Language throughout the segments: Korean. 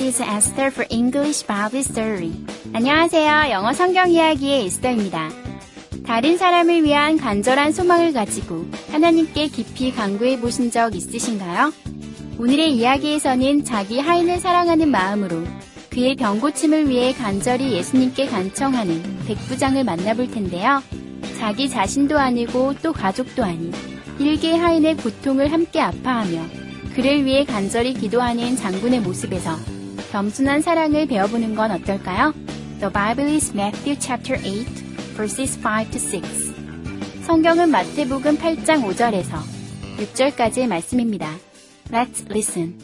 Is Esther for English Bible Story. 안녕하세요. 영어 성경 이야기의 에스더입니다. 다른 사람을 위한 간절한 소망을 가지고 하나님께 깊이 간구해 보신 적 있으신가요? 오늘의 이야기에서는 자기 하인을 사랑하는 마음으로 그의 병 고침을 위해 간절히 예수님께 간청하는 백부장을 만나볼 텐데요. 자기 자신도 아니고 또 가족도 아닌 일개 하인의 고통을 함께 아파하며 그를 위해 간절히 기도하는 장군의 모습에서 겸손한 사랑을 배워보는 건 어떨까요? The Bible is Matthew chapter 8, verses 5 to 6. 성경은 마태복음 8장 5절에서 6절까지의 말씀입니다. Let's listen.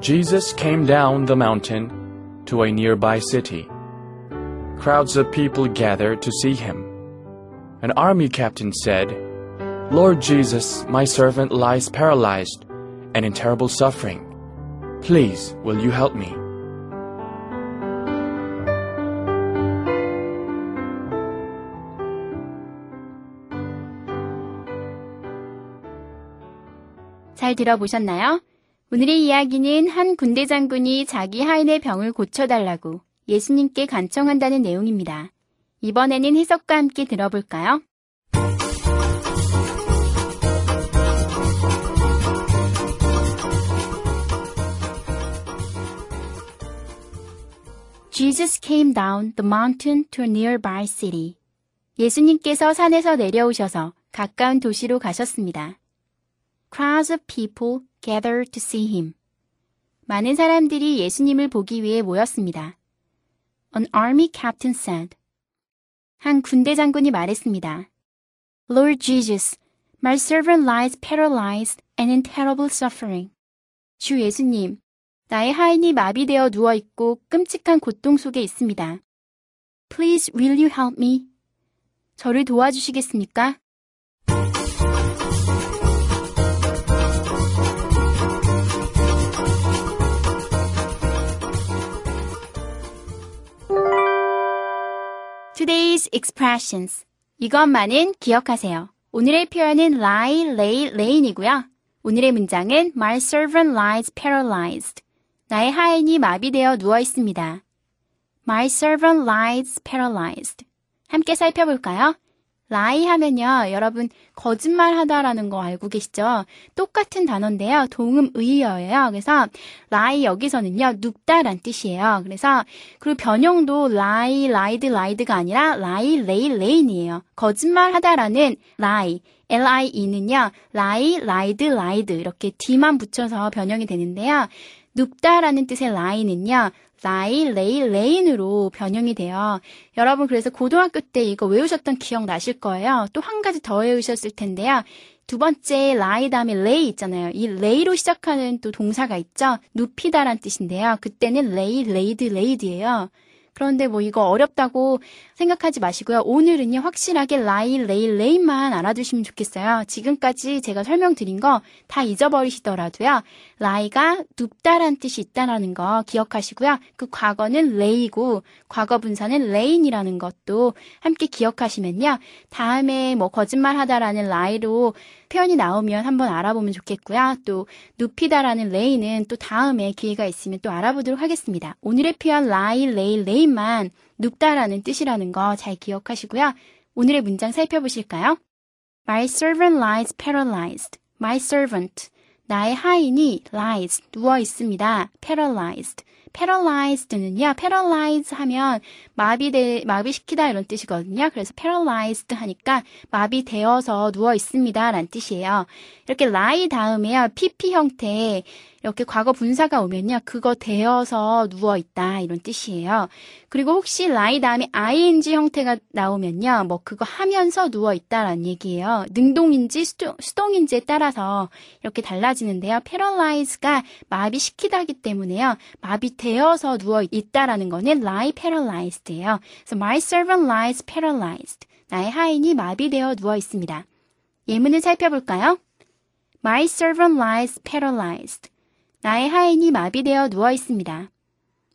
Jesus came down the mountain to a nearby city. Crowds of people gathered to see him. An army captain said, Lord Jesus, my servant lies paralyzed and in terrible suffering. Please, will you help me? 잘 들어보셨나요? 오늘의 이야기는 한 군대 장군이 자기 하인의 병을 고쳐달라고 예수님께 간청한다는 내용입니다. 이번에는 해석과 함께 들어볼까요? Jesus came down the mountain to nearby city. 예수님께서 산에서 내려오셔서 가까운 도시로 가셨습니다. Crowds of people gathered to see him. 많은 사람들이 예수님을 보기 위해 모였습니다. An army captain said. 한 군대 장군이 말했습니다. Lord Jesus, my servant lies paralyzed and in terrible suffering. 주 예수님, 나의 하인이 마비되어 누워 있고 끔찍한 고통 속에 있습니다. Please will you help me? 저를 도와주시겠습니까? Today's expressions. 이것만은 기억하세요. 오늘의 표현은 lie, lay, lay이고요. 오늘의 문장은 My servant lies paralyzed. 나의 하인이 마비되어 누워 있습니다. My servant lies paralyzed. 함께 살펴볼까요? Lie 하면요, 여러분 거짓말 하다라는 거 알고 계시죠? 똑같은 단어인데요, 동음 의어예요. 그래서 lie 여기서는요, 눕다란 뜻이에요. 그래서 그리고 변형도 lie, lied, lied가 아니라 lie, lay, lay이에요. 거짓말 하다라는 lie, L-I-E는요, lie, lied, lied 이렇게 D만 붙여서 변형이 되는데요. 눕다라는 뜻의 lie는요, lie, lay, lay인으로 변형이 돼요. 여러분 그래서 고등학교 때 이거 외우셨던 기억 나실 거예요. 또 한 가지 더 외우셨을 텐데요. 두 번째 lie 다음에 lay 있잖아요. 이 lay로 시작하는 또 동사가 있죠. 눕히다란 뜻인데요. 그때는 lay, laid, laid예요. 그런데 뭐 이거 어렵다고 생각하지 마시고요. 오늘은요, 확실하게 lie, lay, lay만 알아두시면 좋겠어요. 지금까지 제가 설명드린 거 다 잊어버리시더라도요. lie가 눕다란 뜻이 있다라는 거 기억하시고요. 그 과거는 lay고, 과거 분사는 lay인이라는 것도 함께 기억하시면요. 다음에 뭐 거짓말 하다라는 lie로 표현이 나오면 한번 알아보면 좋겠고요. 또 눕히다라는 lay는 또 다음에 기회가 있으면 또 알아보도록 하겠습니다. 오늘의 표현 lie, lay만 눕다라는 뜻이라는 거 잘 기억하시고요. 오늘의 문장 살펴보실까요? My servant lies paralyzed. My servant. 나의 하인이 lies, 누워 있습니다. paralyzed. Paralyzed는요, paralyze 하면 마비돼, 마비시키다 이런 뜻이거든요. 그래서 paralyzed 하니까 마비되어서 누워 있습니다. 라는 뜻이에요. 이렇게 lie 다음에요, pp 형태 이렇게 과거 분사가 오면요. 그거 되어서 누워 있다 이런 뜻이에요. 그리고 혹시 lie 다음에 ing 형태가 나오면요. 뭐 그거 하면서 누워 있다라는 얘기예요. 능동인지 수동, 수동인지에 따라서 이렇게 달라지는데요. paralyze가 마비시키다기 때문에요. 마비 되어서 누워 있다라는 거는 lie paralyzed예요. 그래서 my servant lies paralyzed. 나의 하인이 마비되어 누워 있습니다. 예문을 살펴볼까요? My servant lies paralyzed. 나의 하인이 마비되어 누워 있습니다.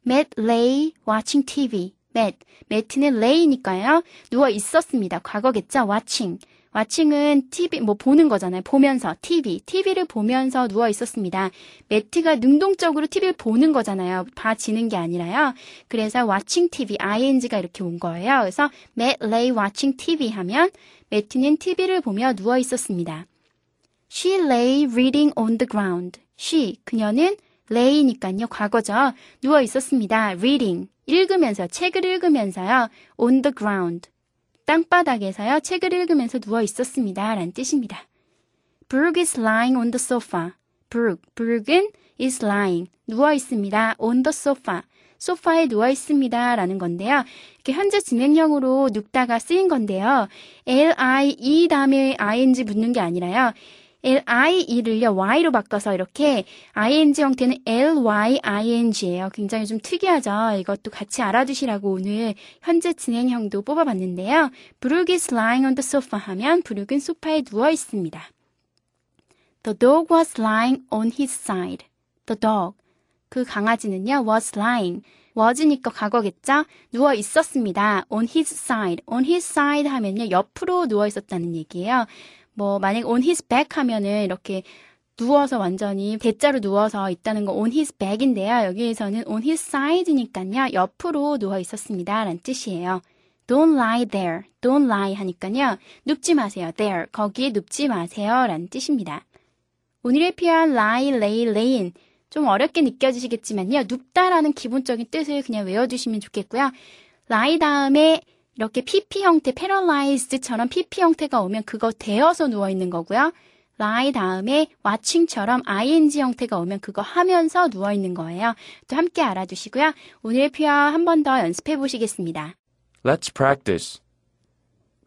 Matt lay watching TV. Matt. Matt는 lay니까요. 누워 있었습니다. 과거겠죠? watching. Watching은 TV, 뭐 보는 거잖아요. 보면서. TV. TV를 보면서 누워 있었습니다. 매트가 능동적으로 TV를 보는 거잖아요. 봐지는 게 아니라요. 그래서 watching TV, ing가 이렇게 온 거예요. 그래서 Matt lay watching TV 하면 매트는 TV를 보며 누워 있었습니다. She lay reading on the ground. She, 그녀는 lay니까요. 과거죠. 누워 있었습니다. reading, 읽으면서, 책을 읽으면서요. on the ground. 땅바닥에서요. 책을 읽으면서 누워 있었습니다. 라는 뜻입니다. Brooke is lying on the sofa. Brooke, Brooke은 is lying. 누워 있습니다. on the sofa. 소파에 누워 있습니다. 라는 건데요. 이렇게 현재 진행형으로 눕다가 쓰인 건데요. L-I-E 다음에 ing 붙는 게 아니라요. L-I-E를요, Y로 바꿔서 이렇게 ing 형태는 L-Y-I-Ng예요. 굉장히 좀 특이하죠? 이것도 같이 알아두시라고 오늘 현재 진행형도 뽑아봤는데요. 브룩 is lying on the sofa 하면 브룩은 소파에 누워 있습니다. The dog was lying on his side. The dog. 그 강아지는요, was lying. was니까 과거겠죠? 누워 있었습니다. on his side. on his side 하면요, 옆으로 누워 있었다는 얘기예요. 뭐, 만약 on his back 하면은 이렇게 누워서 완전히 대자로 누워서 있다는 거 on his back인데요. 여기에서는 on his side니까요, 옆으로 누워 있었습니다. 라는 뜻이에요. Don't lie there. Don't lie 하니까요. 눕지 마세요. There. 거기에 눕지 마세요. 라는 뜻입니다. 오늘의 표현 lie, lay, lay인 좀 어렵게 느껴지시겠지만요. 눕다라는 기본적인 뜻을 그냥 외워두시면 좋겠고요. lie 다음에 이렇게 PP 형태, paralyzed처럼 PP 형태가 오면 그거 되어서 누워 있는 거고요. lie 다음에 watching처럼 ing 형태가 오면 그거 하면서 누워 있는 거예요. 또 함께 알아두시고요. 오늘의 표현 한 번 더 연습해 보시겠습니다. Let's practice.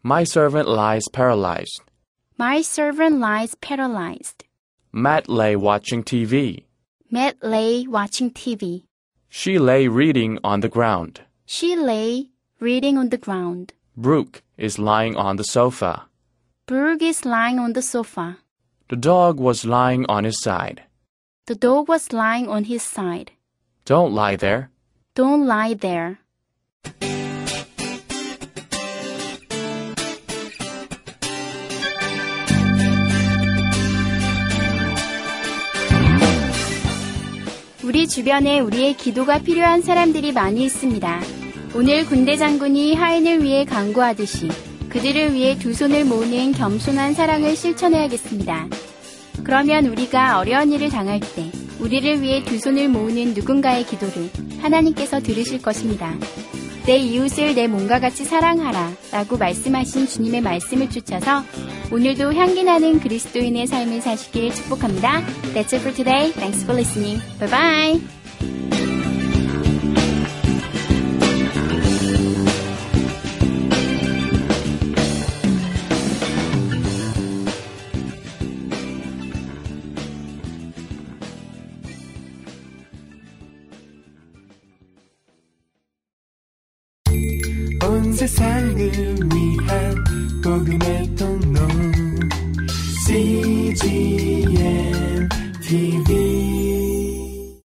My servant lies paralyzed. My servant lies paralyzed. Matt lay watching TV. Matt lay watching TV. She lay reading on the ground. She lay reading on the ground. Brooke is lying on the sofa. Brooke is lying on the sofa. The dog was lying on his side. The dog was lying on his side. Don't lie there. Don't lie there. 우리 주변에 우리의 기도가 필요한 사람들이 많이 있습니다. 오늘 군대 장군이 하인을 위해 강구하듯이 그들을 위해 두 손을 모으는 겸손한 사랑을 실천해야겠습니다. 그러면 우리가 어려운 일을 당할 때 우리를 위해 두 손을 모으는 누군가의 기도를 하나님께서 들으실 것입니다. 내 이웃을 내 몸과 같이 사랑하라 라고 말씀하신 주님의 말씀을 쫓아서 오늘도 향기나는 그리스도인의 삶을 사시길 축복합니다. That's it for today. Thanks for listening. Bye bye. 세상을 위한 복음의 통로. CGM